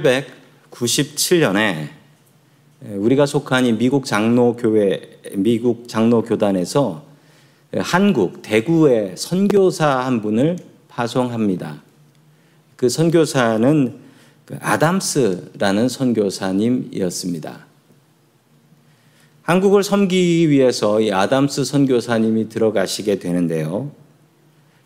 1897년에 우리가 속한 이 미국 장로교회 미국 장로교단에서 한국 대구에 선교사 한 분을 파송합니다. 그 선교사는 그 아담스라는 선교사님이었습니다. 한국을 섬기기 위해서 이 아담스 선교사님이 들어가시게 되는데요.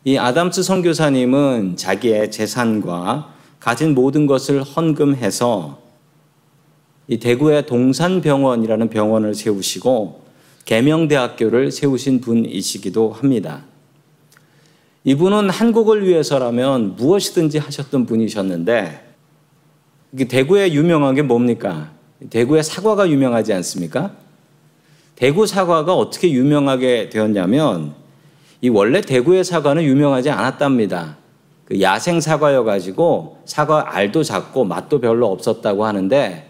이 아담스 선교사님은 자기의 재산과 가진 모든 것을 헌금해서 이 대구의 동산병원이라는 병원을 세우시고 계명대학교를 세우신 분이시기도 합니다. 이분은 한국을 위해서라면 무엇이든지 하셨던 분이셨는데 대구에 유명한 게 뭡니까? 대구의 사과가 유명하지 않습니까? 대구 사과가 어떻게 유명하게 되었냐면 이 원래 대구의 사과는 유명하지 않았답니다. 그 야생 사과여 가지고 사과 알도 작고 맛도 별로 없었다고 하는데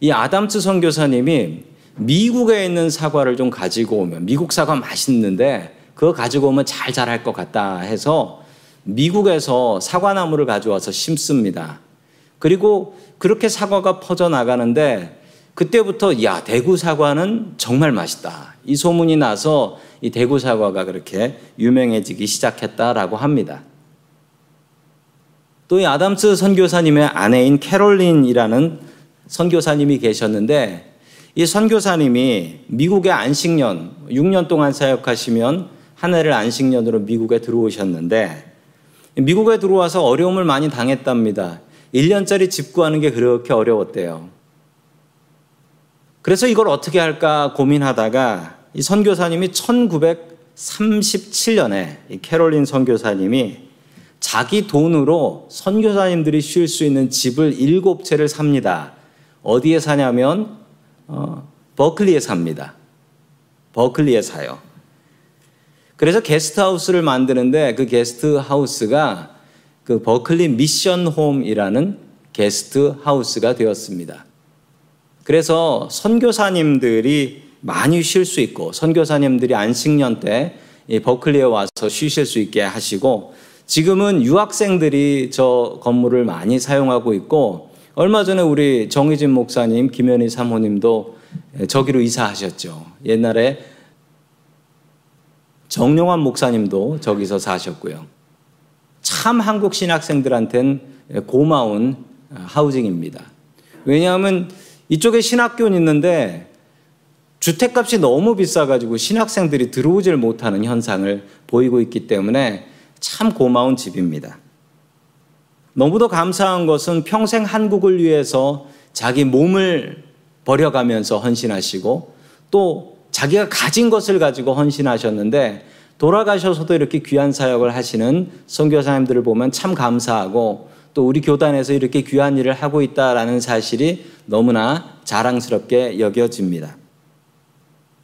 이 아담스 선교사님이 미국에 있는 사과를 좀 가지고 오면 미국 사과 맛있는데 그거 가지고 오면 잘 자랄 것 같다 해서 미국에서 사과나무를 가져와서 심습니다. 그리고 그렇게 사과가 퍼져 나가는데 그때부터 야 대구 사과는 정말 맛있다. 이 소문이 나서 이 대구 사과가 그렇게 유명해지기 시작했다라고 합니다. 또 이 아담스 선교사님의 아내인 캐롤린이라는 선교사님이 계셨는데 이 선교사님이 미국의 안식년 6년 동안 사역하시면 한 해를 안식년으로 미국에 들어오셨는데 미국에 들어와서 어려움을 많이 당했답니다. 1년짜리 집 구하는 게 그렇게 어려웠대요. 그래서 이걸 어떻게 할까 고민하다가 이 선교사님이 1937년에 이 캐롤린 선교사님이 자기 돈으로 선교사님들이 쉴 수 있는 집을 일곱 채를 삽니다. 어디에 사냐면 어, 버클리에 삽니다. 버클리에 사요. 그래서 게스트하우스를 만드는데 그 게스트하우스가 그 버클리 미션 홈이라는 게스트하우스가 되었습니다. 그래서 선교사님들이 많이 쉴 수 있고 선교사님들이 안식년 때이 버클리에 와서 쉬실 수 있게 하시고 지금은 유학생들이 저 건물을 많이 사용하고 있고 얼마 전에 우리 정희진 목사님, 김현희 사모님도 저기로 이사하셨죠. 옛날에 정용환 목사님도 저기서 사셨고요. 참 한국 신학생들한텐 고마운 하우징입니다. 왜냐하면 이쪽에 신학교는 있는데 주택값이 너무 비싸가지고 신학생들이 들어오질 못하는 현상을 보이고 있기 때문에 참 고마운 집입니다. 너무도 감사한 것은 평생 한국을 위해서 자기 몸을 버려가면서 헌신하시고 또 자기가 가진 것을 가지고 헌신하셨는데 돌아가셔서도 이렇게 귀한 사역을 하시는 선교사님들을 보면 참 감사하고 또 우리 교단에서 이렇게 귀한 일을 하고 있다라는 사실이 너무나 자랑스럽게 여겨집니다.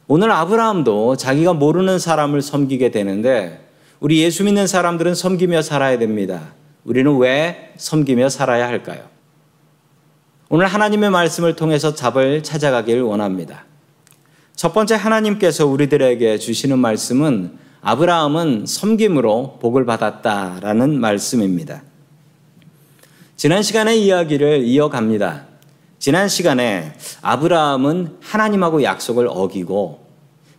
오늘 아브라함도 자기가 모르는 사람을 섬기게 되는데 우리 예수 믿는 사람들은 섬기며 살아야 됩니다. 우리는 왜 섬기며 살아야 할까요? 오늘 하나님의 말씀을 통해서 답을 찾아가길 원합니다. 첫 번째 하나님께서 우리들에게 주시는 말씀은 아브라함은 섬김으로 복을 받았다라는 말씀입니다. 지난 시간의 이야기를 이어갑니다. 지난 시간에 아브라함은 하나님하고 약속을 어기고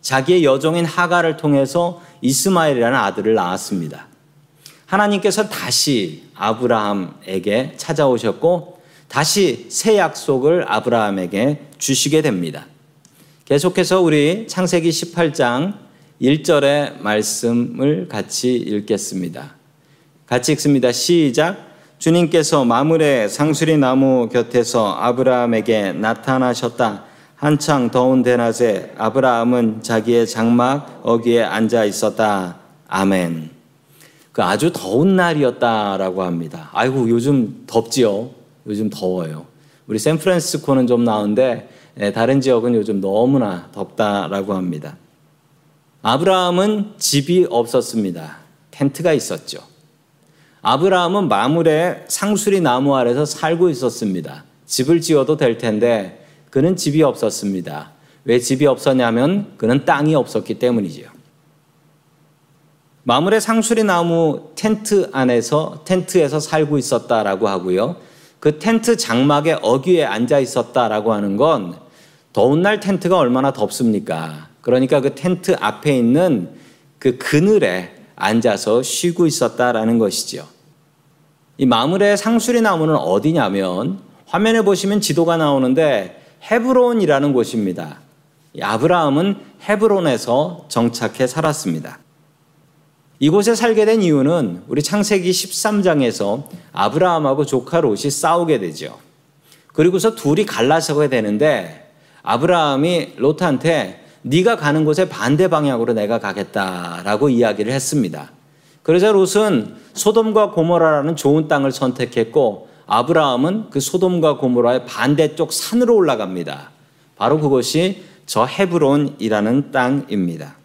자기의 여종인 하가를 통해서 이스마엘이라는 아들을 낳았습니다. 하나님께서 다시 아브라함에게 찾아오셨고 다시 새 약속을 아브라함에게 주시게 됩니다. 계속해서 우리 창세기 18장 1절의 말씀을 같이 읽겠습니다. 같이 읽습니다. 시작. 주님께서 마물의 상수리 나무 곁에서 아브라함에게 나타나셨다. 한창 더운 대낮에 아브라함은 자기의 장막 어귀에 앉아 있었다. 아멘. 그 아주 더운 날이었다라고 합니다. 아이고 요즘 덥지요. 요즘 더워요. 우리 샌프란시스코는 좀 나은데 예, 다른 지역은 요즘 너무나 덥다라고 합니다. 아브라함은 집이 없었습니다. 텐트가 있었죠. 아브라함은 마물의 상수리 나무 아래서 살고 있었습니다. 집을 지어도 될 텐데 그는 집이 없었습니다. 왜 집이 없었냐면 그는 땅이 없었기 때문이지요. 마물의 상수리 나무 텐트 안에서 텐트에서 살고 있었다라고 하고요. 그 텐트 장막에 어귀에 앉아 있었다라고 하는 건 더운 날 텐트가 얼마나 덥습니까? 그러니까 그 텐트 앞에 있는 그 그늘에 앉아서 쉬고 있었다라는 것이죠. 이 마물의 상수리 나무는 어디냐면 화면에 보시면 지도가 나오는데 헤브론이라는 곳입니다. 아브라함은 헤브론에서 정착해 살았습니다. 이곳에 살게 된 이유는 우리 창세기 13장에서 아브라함하고 조카 롯이 싸우게 되죠. 그리고서 둘이 갈라서게 되는데 아브라함이 롯한테 네가 가는 곳에 반대 방향으로 내가 가겠다라고 이야기를 했습니다. 그러자 롯은 소돔과 고모라라는 좋은 땅을 선택했고 아브라함은 그 소돔과 고모라의 반대쪽 산으로 올라갑니다. 바로 그것이 저 헤브론이라는 땅입니다.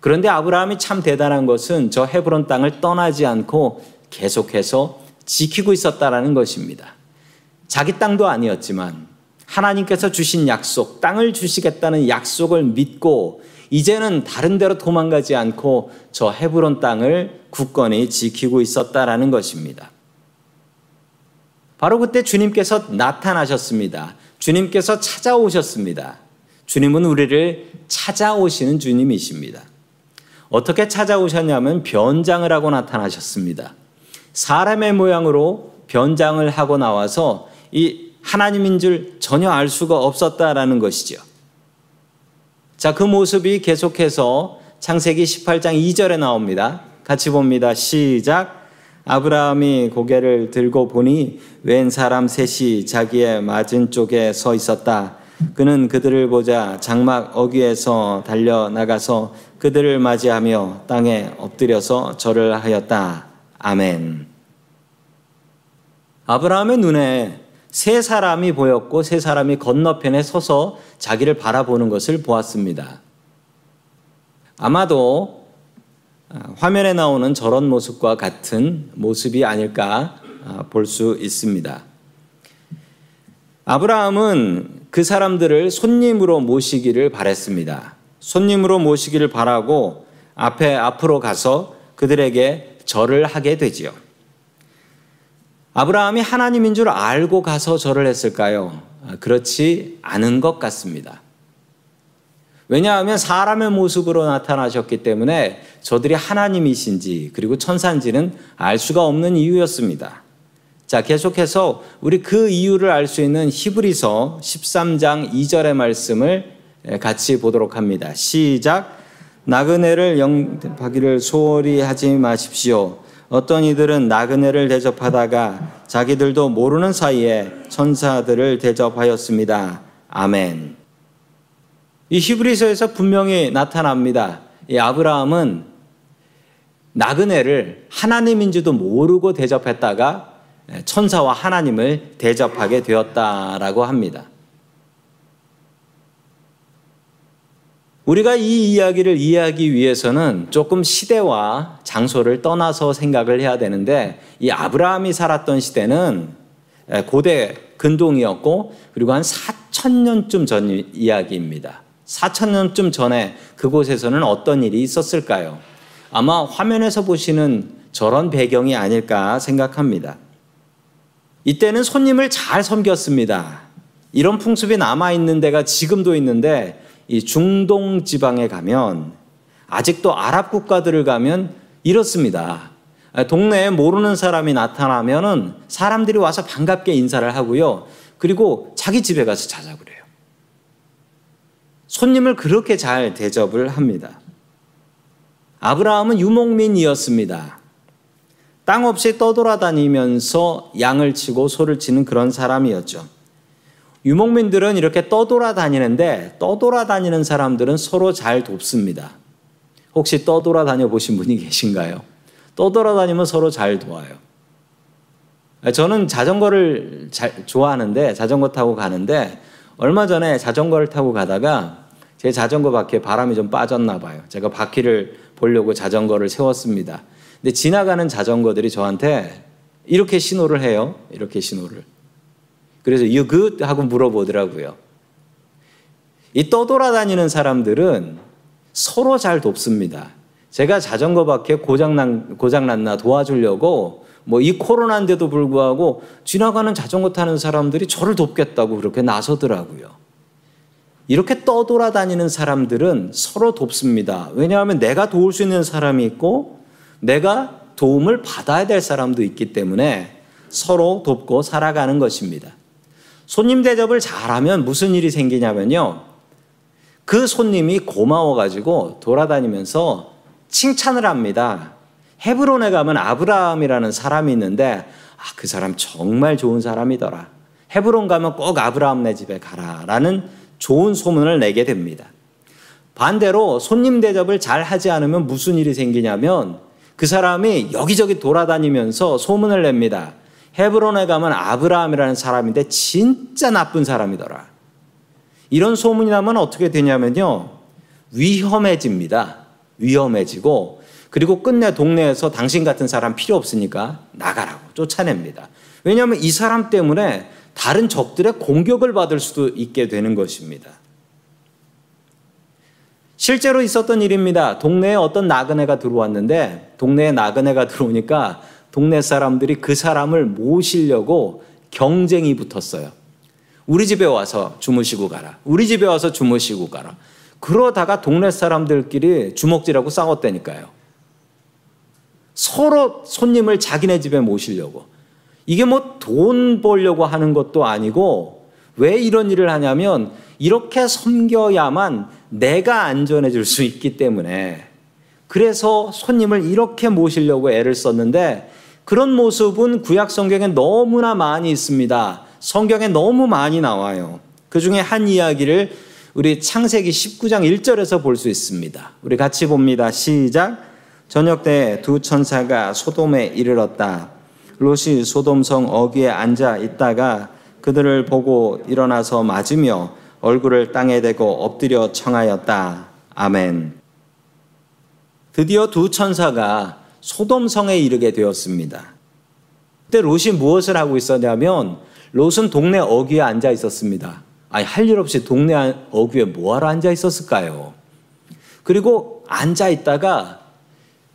그런데 아브라함이 참 대단한 것은 저 헤브론 땅을 떠나지 않고 계속해서 지키고 있었다라는 것입니다. 자기 땅도 아니었지만 하나님께서 주신 약속, 땅을 주시겠다는 약속을 믿고 이제는 다른 데로 도망가지 않고 저 헤브론 땅을 굳건히 지키고 있었다라는 것입니다. 바로 그때 주님께서 나타나셨습니다. 주님께서 찾아오셨습니다. 주님은 우리를 찾아오시는 주님이십니다. 어떻게 찾아오셨냐면 변장을 하고 나타나셨습니다. 사람의 모양으로 변장을 하고 나와서 이 하나님인 줄 전혀 알 수가 없었다라는 것이죠. 자, 그 모습이 계속해서 창세기 18장 2절에 나옵니다. 같이 봅니다. 시작. 아브라함이 고개를 들고 보니 웬 사람 셋이 자기의 맞은 쪽에 서 있었다. 그는 그들을 보자 장막 어귀에서 달려 나가서 그들을 맞이하며 땅에 엎드려서 절을 하였다. 아멘. 아브라함의 눈에 세 사람이 보였고 세 사람이 건너편에 서서 자기를 바라보는 것을 보았습니다. 아마도 아, 화면에 나오는 저런 모습과 같은 모습이 아닐까 아, 볼수 있습니다. 아브라함은 그 사람들을 손님으로 모시기를 바랬습니다. 손님으로 모시기를 바라고 앞에 앞으로 가서 그들에게 절을 하게 되지요. 아브라함이 하나님인 줄 알고 가서 절을 했을까요? 아, 그렇지 않은 것 같습니다. 왜냐하면 사람의 모습으로 나타나셨기 때문에 저들이 하나님이신지 그리고 천산지는 알 수가 없는 이유였습니다. 자, 계속해서 우리 그 이유를 알 수 있는 히브리서 13장 2절의 말씀을 같이 보도록 합니다. 시작. 나그네를 영접하기를 소홀히 하지 마십시오. 어떤 이들은 나그네를 대접하다가 자기들도 모르는 사이에 천사들을 대접하였습니다. 아멘. 이 히브리서에서 분명히 나타납니다. 이 아브라함은 나그네를 하나님인지도 모르고 대접했다가 천사와 하나님을 대접하게 되었다라고 합니다. 우리가 이 이야기를 이해하기 위해서는 조금 시대와 장소를 떠나서 생각을 해야 되는데 이 아브라함이 살았던 시대는 고대 근동이었고 그리고 한 4천 년쯤 전 이야기입니다. 4천 년쯤 전에 그곳에서는 어떤 일이 있었을까요? 아마 화면에서 보시는 저런 배경이 아닐까 생각합니다. 이때는 손님을 잘 섬겼습니다. 이런 풍습이 남아 있는 데가 지금도 있는데 이 중동 지방에 가면 아직도 아랍 국가들을 가면 이렇습니다. 동네에 모르는 사람이 나타나면은 사람들이 와서 반갑게 인사를 하고요. 그리고 자기 집에 가서 자자 그래요. 손님을 그렇게 잘 대접을 합니다. 아브라함은 유목민이었습니다. 땅 없이 떠돌아다니면서 양을 치고 소를 치는 그런 사람이었죠. 유목민들은 이렇게 떠돌아다니는데 떠돌아다니는 사람들은 서로 잘 돕습니다. 혹시 떠돌아다녀 보신 분이 계신가요? 떠돌아다니면 서로 잘 도와요. 저는 자전거를 잘 좋아하는데 자전거 타고 가는데 얼마 전에 자전거를 타고 가다가 제 자전거 바퀴에 바람이 좀 빠졌나 봐요. 제가 바퀴를 보려고 자전거를 세웠습니다. 근데 지나가는 자전거들이 저한테 이렇게 신호를 해요. 이렇게 신호를. 그래서 you good 하고 물어보더라고요. 이 떠돌아다니는 사람들은 서로 잘 돕습니다. 제가 자전거 바퀴에 고장난, 고장났나 도와주려고 뭐 이 코로나인데도 불구하고 지나가는 자전거 타는 사람들이 저를 돕겠다고 그렇게 나서더라고요. 이렇게 떠돌아다니는 사람들은 서로 돕습니다. 왜냐하면 내가 도울 수 있는 사람이 있고 내가 도움을 받아야 될 사람도 있기 때문에 서로 돕고 살아가는 것입니다. 손님 대접을 잘하면 무슨 일이 생기냐면요. 그 손님이 고마워가지고 돌아다니면서 칭찬을 합니다. 헤브론에 가면 아브라함이라는 사람이 있는데 아, 그 사람 정말 좋은 사람이더라. 헤브론 가면 꼭 아브라함네 집에 가라라는 좋은 소문을 내게 됩니다. 반대로 손님 대접을 잘 하지 않으면 무슨 일이 생기냐면 그 사람이 여기저기 돌아다니면서 소문을 냅니다. 헤브론에 가면 아브라함이라는 사람인데 진짜 나쁜 사람이더라. 이런 소문이 나면 어떻게 되냐면요. 위험해집니다. 위험해지고 그리고 끝내 동네에서 당신 같은 사람 필요 없으니까 나가라고 쫓아냅니다. 왜냐하면 이 사람 때문에 다른 적들의 공격을 받을 수도 있게 되는 것입니다. 실제로 있었던 일입니다. 동네에 어떤 나그네가 들어왔는데 동네에 나그네가 들어오니까 동네 사람들이 그 사람을 모시려고 경쟁이 붙었어요. 우리 집에 와서 주무시고 가라. 우리 집에 와서 주무시고 가라. 그러다가 동네 사람들끼리 주먹질하고 싸웠다니까요. 서로 손님을 자기네 집에 모시려고. 이게 뭐 돈 벌려고 하는 것도 아니고 왜 이런 일을 하냐면 이렇게 섬겨야만 내가 안전해질 수 있기 때문에 그래서 손님을 이렇게 모시려고 애를 썼는데 그런 모습은 구약 성경에 너무나 많이 있습니다. 성경에 너무 많이 나와요. 그 중에 한 이야기를 우리 창세기 19장 1절에서 볼 수 있습니다. 우리 같이 봅니다. 시작. 저녁 때 두 천사가 소돔에 이르렀다. 롯이 소돔성 어귀에 앉아 있다가 그들을 보고 일어나서 맞으며 얼굴을 땅에 대고 엎드려 청하였다. 아멘. 드디어 두 천사가 소돔성에 이르게 되었습니다. 그때 롯이 무엇을 하고 있었냐면 롯은 동네 어귀에 앉아 있었습니다. 아니 할 일 없이 동네 어귀에 뭐하러 앉아 있었을까요? 그리고 앉아 있다가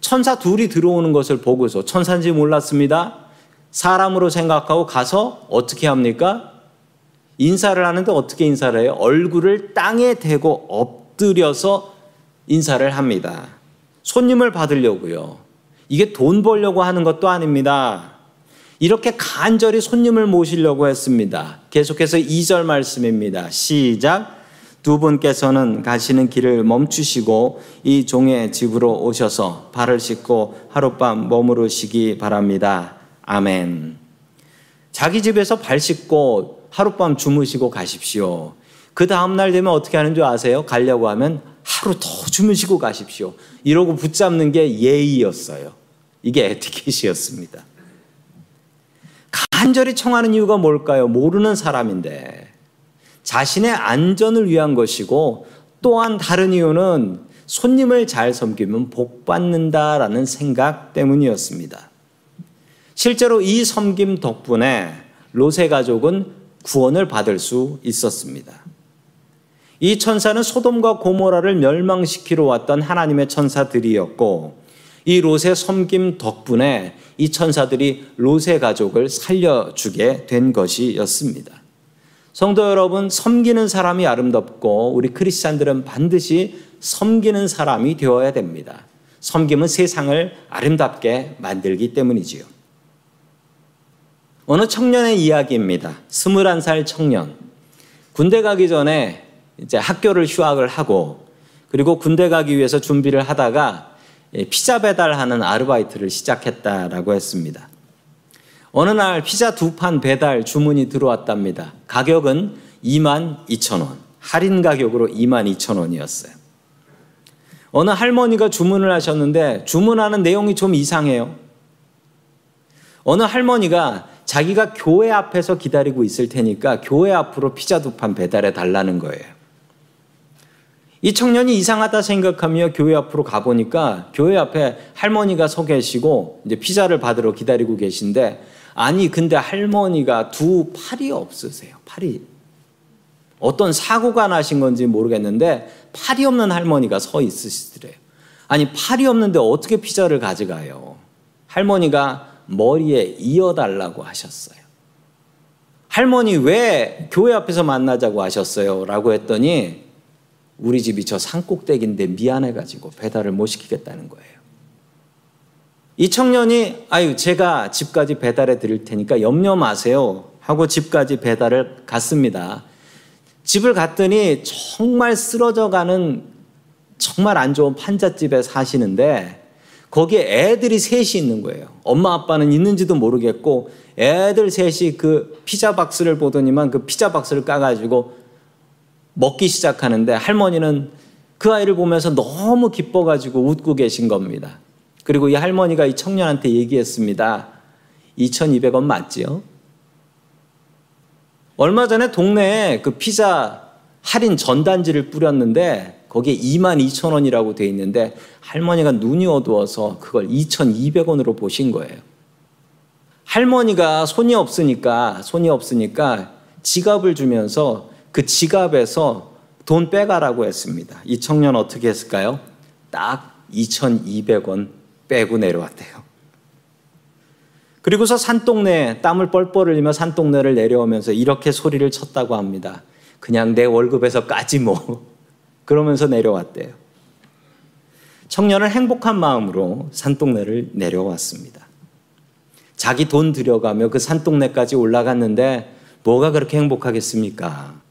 천사 둘이 들어오는 것을 보고서 천사인지 몰랐습니다. 사람으로 생각하고 가서 어떻게 합니까? 인사를 하는데 어떻게 인사를 해요? 얼굴을 땅에 대고 엎드려서 인사를 합니다. 손님을 받으려고요. 이게 돈 벌려고 하는 것도 아닙니다. 이렇게 간절히 손님을 모시려고 했습니다. 계속해서 2절 말씀입니다. 시작. 두 분께서는 가시는 길을 멈추시고 이 종의 집으로 오셔서 발을 씻고 하룻밤 머무르시기 바랍니다. 아멘. 자기 집에서 발 씻고 하룻밤 주무시고 가십시오. 그 다음날 되면 어떻게 하는 줄 아세요? 가려고 하면 하루 더 주무시고 가십시오. 이러고 붙잡는 게 예의였어요. 이게 에티켓이었습니다. 간절히 청하는 이유가 뭘까요? 모르는 사람인데 자신의 안전을 위한 것이고 또한 다른 이유는 손님을 잘 섬기면 복 받는다라는 생각 때문이었습니다. 실제로 이 섬김 덕분에 로세 가족은 구원을 받을 수 있었습니다. 이 천사는 소돔과 고모라를 멸망시키러 왔던 하나님의 천사들이었고 이 롯의 섬김 덕분에 이 천사들이 롯의 가족을 살려주게 된 것이었습니다. 성도 여러분, 섬기는 사람이 아름답고 우리 크리스찬들은 반드시 섬기는 사람이 되어야 됩니다. 섬김은 세상을 아름답게 만들기 때문이지요. 어느 청년의 이야기입니다. 21살 청년. 군대 가기 전에 이제 학교를 휴학을 하고 그리고 군대 가기 위해서 준비를 하다가 피자 배달하는 아르바이트를 시작했다라고 했습니다. 어느 날 피자 두 판 배달 주문이 들어왔답니다. 가격은 2만 2천 원. 할인 가격으로 2만 2천 원이었어요. 어느 할머니가 주문을 하셨는데 주문하는 내용이 좀 이상해요. 어느 할머니가 자기가 교회 앞에서 기다리고 있을 테니까 교회 앞으로 피자 두 판 배달해 달라는 거예요. 이 청년이 이상하다 생각하며 교회 앞으로 가보니까 교회 앞에 할머니가 서 계시고 이제 피자를 받으러 기다리고 계신데 아니 근데 할머니가 두 팔이 없으세요. 팔이 어떤 사고가 나신 건지 모르겠는데 팔이 없는 할머니가 서 있으시더래요. 아니 팔이 없는데 어떻게 피자를 가져가요? 할머니가 머리에 이어달라고 하셨어요. 할머니 왜 교회 앞에서 만나자고 하셨어요? 라고 했더니 우리 집이 저 산꼭대기인데 미안해가지고 배달을 못 시키겠다는 거예요. 이 청년이 아유 제가 집까지 배달해 드릴 테니까 염려 마세요 하고 집까지 배달을 갔습니다. 집을 갔더니 정말 쓰러져 가는 정말 안 좋은 판잣집에 사시는데 거기에 애들이 셋이 있는 거예요. 엄마 아빠는 있는지도 모르겠고 애들 셋이 그 피자 박스를 보더니만 그 피자 박스를 까가지고 먹기 시작하는데 할머니는 그 아이를 보면서 너무 기뻐가지고 웃고 계신 겁니다. 그리고 이 할머니가 이 청년한테 얘기했습니다. 2,200원 맞지요? 얼마 전에 동네에 그 피자 할인 전단지를 뿌렸는데 거기에 2만 2천 원이라고 돼 있는데 할머니가 눈이 어두워서 그걸 2,200원으로 보신 거예요. 할머니가 손이 없으니까 손이 없으니까 지갑을 주면서 그 지갑에서 돈 빼가라고 했습니다. 이 청년 어떻게 했을까요? 딱 2,200원 빼고 내려왔대요. 그리고서 산동네 땀을 뻘뻘 흘리며 산동네를 내려오면서 이렇게 소리를 쳤다고 합니다. 그냥 내 월급에서 까지 뭐. 그러면서 내려왔대요. 청년은 행복한 마음으로 산동네를 내려왔습니다. 자기 돈 들여가며 그 산동네까지 올라갔는데 뭐가 그렇게 행복하겠습니까?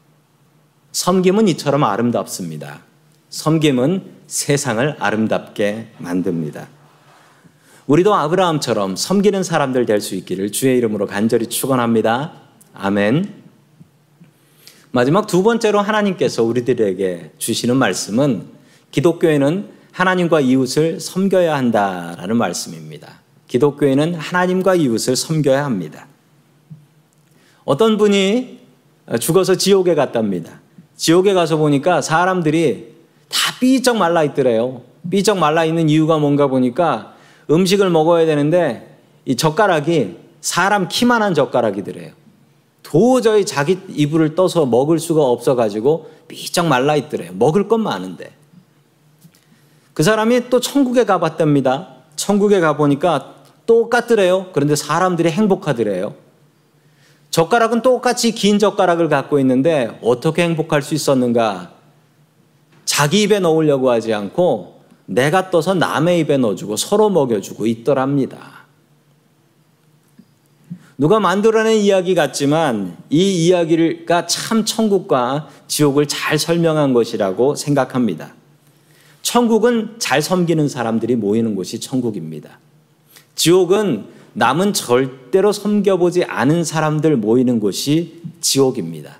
섬김은 이처럼 아름답습니다. 섬김은 세상을 아름답게 만듭니다. 우리도 아브라함처럼 섬기는 사람들 될 수 있기를 주의 이름으로 간절히 축원합니다. 아멘. 마지막 두 번째로 하나님께서 우리들에게 주시는 말씀은 기독교에는 하나님과 이웃을 섬겨야 한다라는 말씀입니다. 기독교에는 하나님과 이웃을 섬겨야 합니다. 어떤 분이 죽어서 지옥에 갔답니다. 지옥에 가서 보니까 사람들이 다 삐쩍 말라 있더래요. 삐쩍 말라 있는 이유가 뭔가 보니까 음식을 먹어야 되는데 이 젓가락이 사람 키만한 젓가락이더래요. 도저히 자기 이불을 떠서 먹을 수가 없어가지고 삐쩍 말라 있더래요. 먹을 건 많은데. 그 사람이 또 천국에 가봤답니다. 천국에 가보니까 똑같더래요. 그런데 사람들이 행복하더래요. 젓가락은 똑같이 긴 젓가락을 갖고 있는데 어떻게 행복할 수 있었는가? 자기 입에 넣으려고 하지 않고 내가 떠서 남의 입에 넣어주고 서로 먹여주고 있더랍니다. 누가 만들어낸 이야기 같지만 이 이야기가 참 천국과 지옥을 잘 설명한 것이라고 생각합니다. 천국은 잘 섬기는 사람들이 모이는 곳이 천국입니다. 지옥은 남은 절대로 섬겨보지 않은 사람들 모이는 곳이 지옥입니다.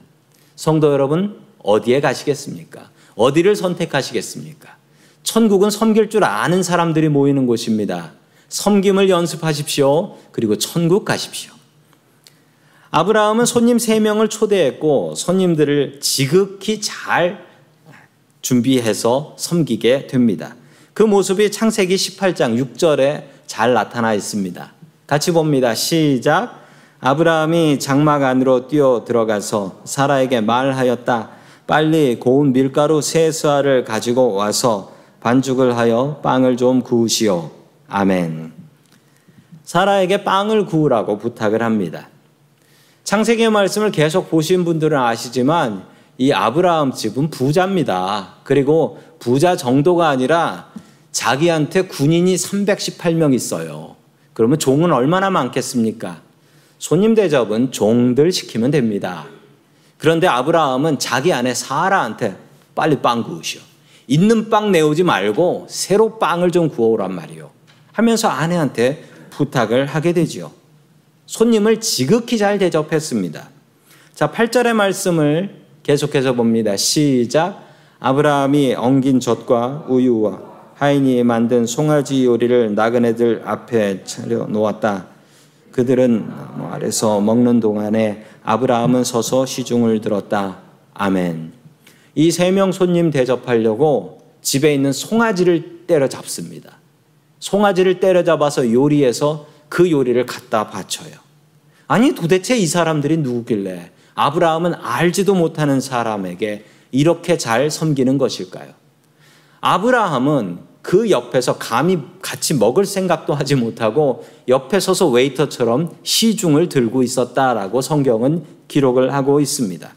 성도 여러분, 어디에 가시겠습니까? 어디를 선택하시겠습니까? 천국은 섬길 줄 아는 사람들이 모이는 곳입니다. 섬김을 연습하십시오. 그리고 천국 가십시오. 아브라함은 손님 세명을 초대했고 손님들을 지극히 잘 준비해서 섬기게 됩니다. 그 모습이 창세기 18장 6절에 잘 나타나 있습니다. 같이 봅니다. 시작. 아브라함이 장막 안으로 뛰어 들어가서 사라에게 말하였다. 빨리 고운 밀가루 세 수알을 가지고 와서 반죽을 하여 빵을 좀 구우시오. 아멘. 사라에게 빵을 구우라고 부탁을 합니다. 창세기의 말씀을 계속 보신 분들은 아시지만 이 아브라함 집은 부자입니다. 그리고 부자 정도가 아니라 자기한테 군인이 318명 있어요. 그러면 종은 얼마나 많겠습니까? 손님 대접은 종들 시키면 됩니다. 그런데 아브라함은 자기 아내 사라한테 빨리 빵 구우시오. 있는 빵 내오지 말고 새로 빵을 좀 구워오란 말이요. 하면서 아내한테 부탁을 하게 되지요. 손님을 지극히 잘 대접했습니다. 자, 8절의 말씀을 계속해서 봅니다. 시작. 아브라함이 엉긴 젖과 우유와 하인이 만든 송아지 요리를 나그네들 앞에 차려 놓았다. 그들은 아래서 먹는 동안에 아브라함은 서서 시중을 들었다. 아멘. 이 세 명 손님 대접하려고 집에 있는 송아지를 때려잡습니다. 송아지를 때려잡아서 요리해서 그 요리를 갖다 바쳐요. 아니 도대체 이 사람들이 누구길래 아브라함은 알지도 못하는 사람에게 이렇게 잘 섬기는 것일까요? 아브라함은 그 옆에서 감히 같이 먹을 생각도 하지 못하고 옆에 서서 웨이터처럼 시중을 들고 있었다라고 성경은 기록을 하고 있습니다.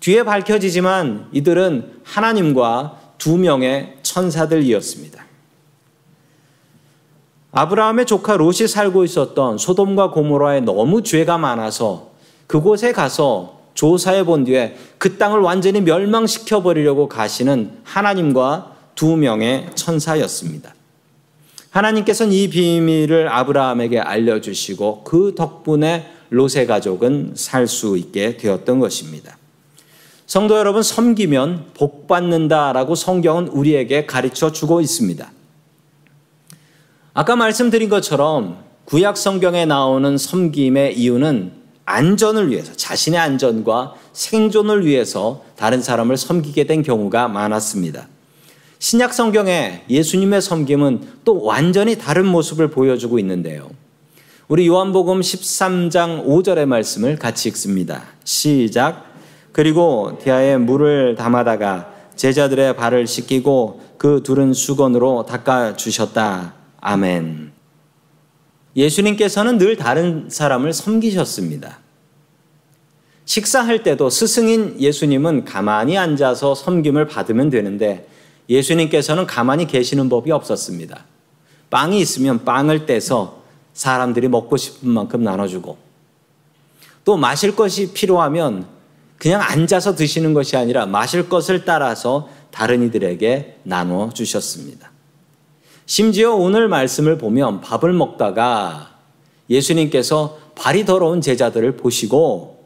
뒤에 밝혀지지만 이들은 하나님과 두 명의 천사들이었습니다. 아브라함의 조카 롯이 살고 있었던 소돔과 고모라에 너무 죄가 많아서 그곳에 가서 조사해 본 뒤에 그 땅을 완전히 멸망시켜 버리려고 가시는 하나님과 두 명의 천사였습니다. 하나님께서는 이 비밀을 아브라함에게 알려주시고 그 덕분에 롯의 가족은 살 수 있게 되었던 것입니다. 성도 여러분, 섬기면 복 받는다라고 성경은 우리에게 가르쳐 주고 있습니다. 아까 말씀드린 것처럼 구약 성경에 나오는 섬김의 이유는 안전을 위해서, 자신의 안전과 생존을 위해서 다른 사람을 섬기게 된 경우가 많았습니다. 신약 성경에 예수님의 섬김은 또 완전히 다른 모습을 보여주고 있는데요. 우리 요한복음 13장 5절의 말씀을 같이 읽습니다. 시작. 그리고 디아에 물을 담아다가 제자들의 발을 씻기고 그 둘은 수건으로 닦아 주셨다. 아멘. 예수님께서는 늘 다른 사람을 섬기셨습니다. 식사할 때도 스승인 예수님은 가만히 앉아서 섬김을 받으면 되는데 예수님께서는 가만히 계시는 법이 없었습니다. 빵이 있으면 빵을 떼서 사람들이 먹고 싶은 만큼 나눠주고 또 마실 것이 필요하면 그냥 앉아서 드시는 것이 아니라 마실 것을 따라서 다른 이들에게 나눠 주셨습니다. 심지어 오늘 말씀을 보면 밥을 먹다가 예수님께서 발이 더러운 제자들을 보시고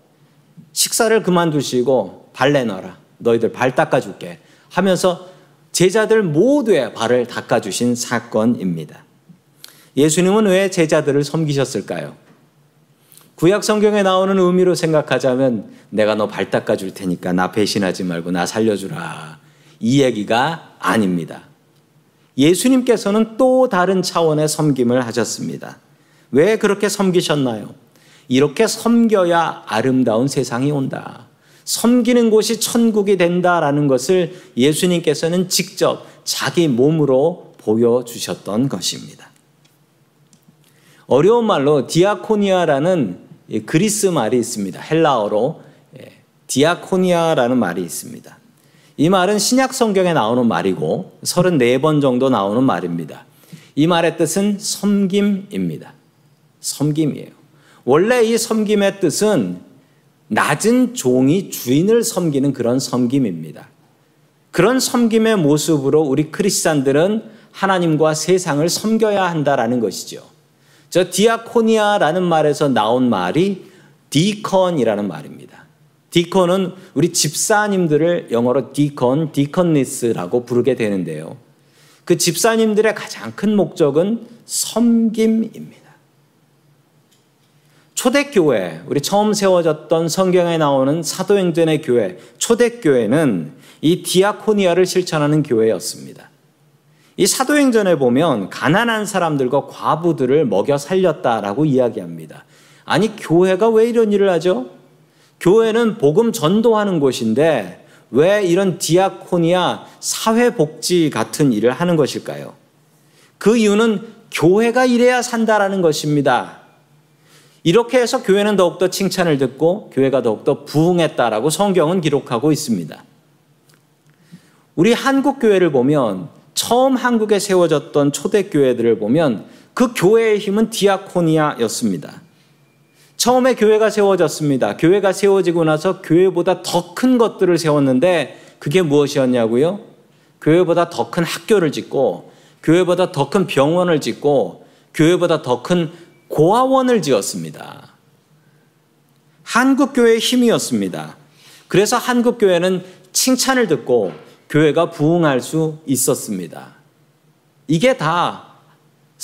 식사를 그만두시고 발 내놔라. 너희들 발 닦아줄게. 하면서 제자들 모두의 발을 닦아주신 사건입니다. 예수님은 왜 제자들을 섬기셨을까요? 구약 성경에 나오는 의미로 생각하자면 내가 너 발 닦아줄 테니까 나 배신하지 말고 나 살려주라. 이 얘기가 아닙니다. 예수님께서는 또 다른 차원의 섬김을 하셨습니다. 왜 그렇게 섬기셨나요? 이렇게 섬겨야 아름다운 세상이 온다. 섬기는 곳이 천국이 된다라는 것을 예수님께서는 직접 자기 몸으로 보여주셨던 것입니다. 어려운 말로 디아코니아라는 그리스 말이 있습니다. 헬라어로 예, 디아코니아라는 말이 있습니다. 이 말은 신약 성경에 나오는 말이고 34번 정도 나오는 말입니다. 이 말의 뜻은 섬김입니다. 섬김이에요. 원래 이 섬김의 뜻은 낮은 종이 주인을 섬기는 그런 섬김입니다. 그런 섬김의 모습으로 우리 크리스찬들은 하나님과 세상을 섬겨야 한다라는 것이죠. 저 디아코니아라는 말에서 나온 말이 deacon이라는 말입니다. Deacon은 우리 집사님들을 영어로 deacon, deaconess라고 부르게 되는데요. 그 집사님들의 가장 큰 목적은 섬김입니다. 초대교회, 우리 처음 세워졌던 성경에 나오는 사도행전의 교회, 초대교회는 이 디아코니아를 실천하는 교회였습니다. 이 사도행전에 보면 가난한 사람들과 과부들을 먹여 살렸다라고 이야기합니다. 아니, 교회가 왜 이런 일을 하죠? 교회는 복음 전도하는 곳인데 왜 이런 디아코니아 사회복지 같은 일을 하는 것일까요? 그 이유는 교회가 이래야 산다라는 것입니다. 이렇게 해서 교회는 더욱더 칭찬을 듣고 교회가 더욱더 부흥했다라고 성경은 기록하고 있습니다. 우리 한국 교회를 보면 처음 한국에 세워졌던 초대 교회들을 보면 그 교회의 힘은 디아코니아였습니다. 처음에 교회가 세워졌습니다. 교회가 세워지고 나서 교회보다 더 큰 것들을 세웠는데 그게 무엇이었냐고요? 교회보다 더 큰 학교를 짓고 교회보다 더 큰 병원을 짓고 교회보다 더 큰 고아원을 지었습니다. 한국 교회의 힘이었습니다. 그래서 한국 교회는 칭찬을 듣고 교회가 부흥할 수 있었습니다. 이게 다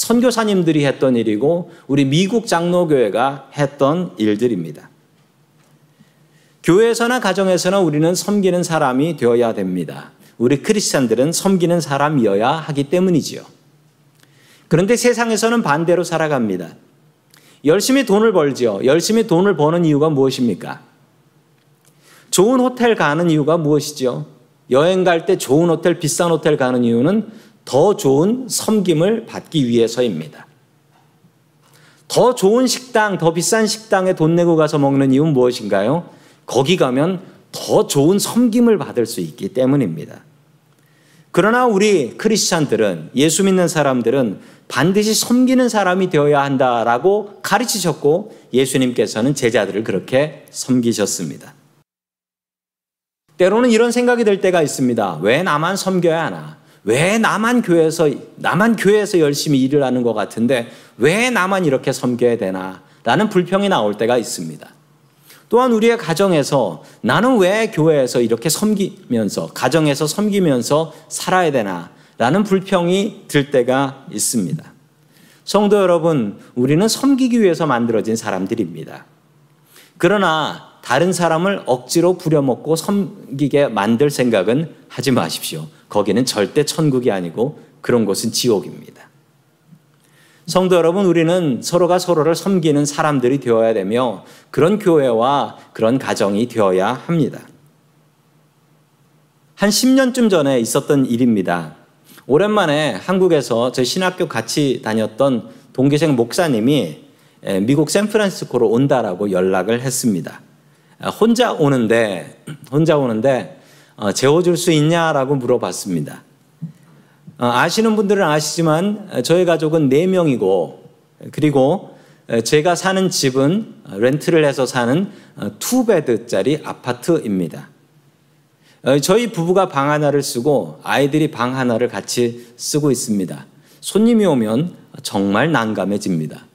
선교사님들이 했던 일이고 우리 미국 장로교회가 했던 일들입니다. 교회에서나 가정에서나 우리는 섬기는 사람이 되어야 됩니다. 우리 크리스찬들은 섬기는 사람이어야 하기 때문이지요. 그런데 세상에서는 반대로 살아갑니다. 열심히 돈을 벌지요. 열심히 돈을 버는 이유가 무엇입니까? 좋은 호텔 가는 이유가 무엇이죠? 여행 갈 때 좋은 호텔, 비싼 호텔 가는 이유는 더 좋은 섬김을 받기 위해서입니다. 더 좋은 식당, 더 비싼 식당에 돈 내고 가서 먹는 이유는 무엇인가요? 거기 가면 더 좋은 섬김을 받을 수 있기 때문입니다. 그러나 우리 크리스찬들은 예수 믿는 사람들은 반드시 섬기는 사람이 되어야 한다라고 가르치셨고 예수님께서는 제자들을 그렇게 섬기셨습니다. 때로는 이런 생각이 들 때가 있습니다. 왜 나만 섬겨야 하나? 왜 나만 교회에서 나만 교회에서 열심히 일을 하는 것 같은데 왜 나만 이렇게 섬겨야 되나? 라는 불평이 나올 때가 있습니다. 또한 우리의 가정에서 나는 왜 교회에서 이렇게 섬기면서 가정에서 섬기면서 살아야 되나? 라는 불평이 들 때가 있습니다. 성도 여러분, 우리는 섬기기 위해서 만들어진 사람들입니다. 그러나 다른 사람을 억지로 부려먹고 섬기게 만들 생각은 하지 마십시오. 거기는 절대 천국이 아니고 그런 곳은 지옥입니다. 성도 여러분, 우리는 서로가 서로를 섬기는 사람들이 되어야 되며 그런 교회와 그런 가정이 되어야 합니다. 한 10년쯤 전에 있었던 일입니다. 오랜만에 한국에서 저 신학교 같이 다녔던 동기생 목사님이 미국 샌프란시스코로 온다라고 연락을 했습니다. 혼자 오는데 혼자 오는데 어, 재워줄 수 있냐라고 물어봤습니다. 어, 아시는 분들은 아시지만 저희 가족은 4명이고 그리고 제가 사는 집은 렌트를 해서 사는 투베드짜리 아파트입니다. 어, 저희 부부가 방 하나를 쓰고 아이들이 방 하나를 같이 쓰고 있습니다. 손님이 오면 정말 난감해집니다.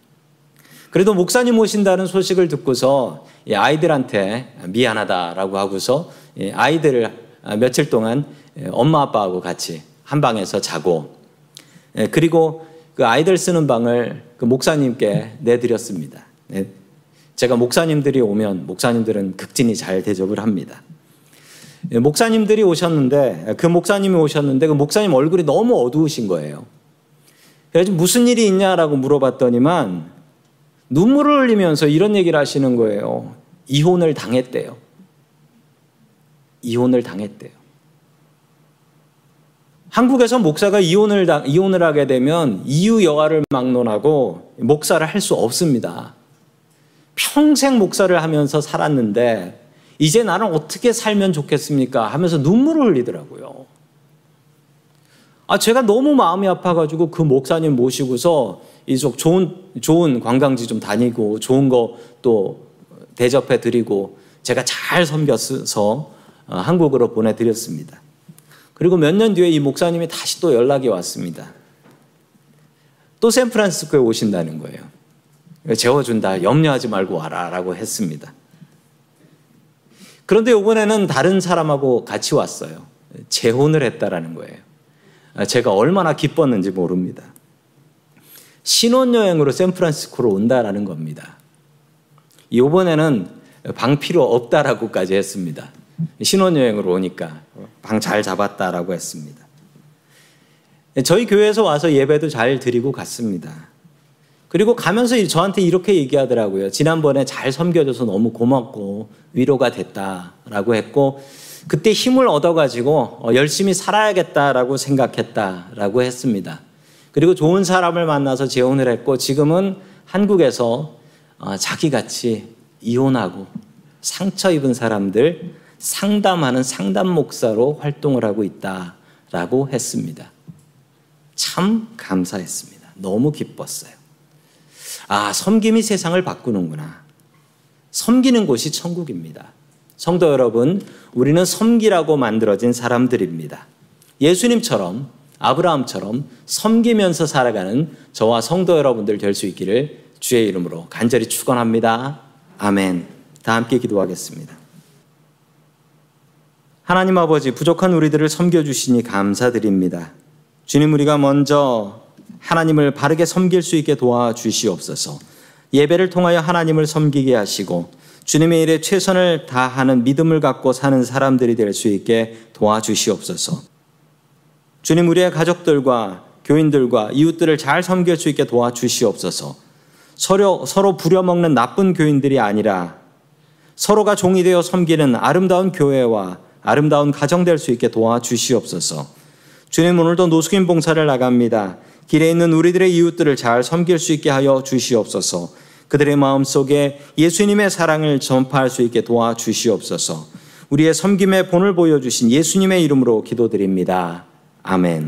그래도 목사님 오신다는 소식을 듣고서 아이들한테 미안하다라고 하고서 아이들을 며칠 동안 엄마 아빠하고 같이 한 방에서 자고 그리고 그 아이들 쓰는 방을 그 목사님께 내드렸습니다. 제가 목사님들이 오면 목사님들은 극진히 잘 대접을 합니다. 예, 목사님들이 오셨는데 그 목사님이 오셨는데 그 목사님 얼굴이 너무 어두우신 거예요. 그래서 무슨 일이 있냐라고 물어봤더니만 눈물을 흘리면서 이런 얘기를 하시는 거예요. 이혼을 당했대요. 이혼을 당했대요. 한국에서 목사가 이혼을 당, 이혼을 하게 되면 이유 여하를 막론하고 목사를 할 수 없습니다. 평생 목사를 하면서 살았는데 이제 나는 어떻게 살면 좋겠습니까? 하면서 눈물을 흘리더라고요. 아, 제가 너무 마음이 아파가지고 그 목사님 모시고서 이쪽 좋은, 좋은 관광지 좀 다니고 좋은 거 또 대접해 드리고 제가 잘 섬겨서 어, 한국으로 보내드렸습니다. 그리고 몇 년 뒤에 이 목사님이 다시 또 연락이 왔습니다. 또 샌프란시스코에 오신다는 거예요. 재워준다. 염려하지 말고 와라. 라고 했습니다. 그런데 이번에는 다른 사람하고 같이 왔어요. 재혼을 했다라는 거예요. 제가 얼마나 기뻤는지 모릅니다. 신혼여행으로 샌프란시스코로 온다라는 겁니다. 이번에는 방 필요 없다라고까지 했습니다. 신혼여행으로 오니까 방 잘 잡았다라고 했습니다. 저희 교회에서 와서 예배도 잘 드리고 갔습니다. 그리고 가면서 저한테 이렇게 얘기하더라고요. 지난번에 잘 섬겨줘서 너무 고맙고 위로가 됐다라고 했고 그때 힘을 얻어가지고 어, 열심히 살아야겠다라고 생각했다라고 했습니다. 그리고 좋은 사람을 만나서 재혼을 했고 지금은 한국에서 어, 자기같이 이혼하고 상처 입은 사람들 상담하는 상담 목사로 활동을 하고 있다라고 했습니다. 참 감사했습니다. 너무 기뻤어요. 아, 섬김이 세상을 바꾸는구나. 섬기는 곳이 천국입니다. 성도 여러분, 우리는 섬기라고 만들어진 사람들입니다. 예수님처럼 아브라함처럼 섬기면서 살아가는 저와 성도 여러분들 될 수 있기를 주의 이름으로 간절히 축원합니다. 아멘. 다 함께 기도하겠습니다. 하나님 아버지 부족한 우리들을 섬겨 주시니 감사드립니다. 주님 우리가 먼저 하나님을 바르게 섬길 수 있게 도와주시옵소서. 예배를 통하여 하나님을 섬기게 하시고 주님의 일에 최선을 다하는 믿음을 갖고 사는 사람들이 될 수 있게 도와주시옵소서. 주님 우리의 가족들과 교인들과 이웃들을 잘 섬길 수 있게 도와주시옵소서. 서로 서로 부려먹는 나쁜 교인들이 아니라 서로가 종이 되어 섬기는 아름다운 교회와 아름다운 가정 될 수 있게 도와주시옵소서. 주님 오늘도 노숙인 봉사를 나갑니다. 길에 있는 우리들의 이웃들을 잘 섬길 수 있게 하여 주시옵소서. 그들의 마음 속에 예수님의 사랑을 전파할 수 있게 도와주시옵소서. 우리의 섬김의 본을 보여주신 예수님의 이름으로 기도드립니다. 아멘.